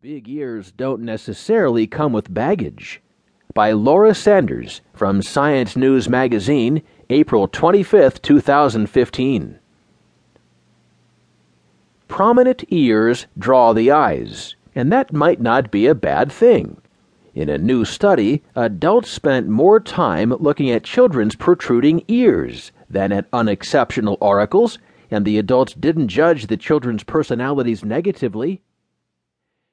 Big ears don't necessarily come with baggage. By Laura Sanders from Science News Magazine, April 25, 2015. Prominent ears draw the eyes, and that might not be a bad thing. In a new study, adults spent more time looking at children's protruding ears than at unexceptional auricles, and the adults didn't judge the children's personalities negatively.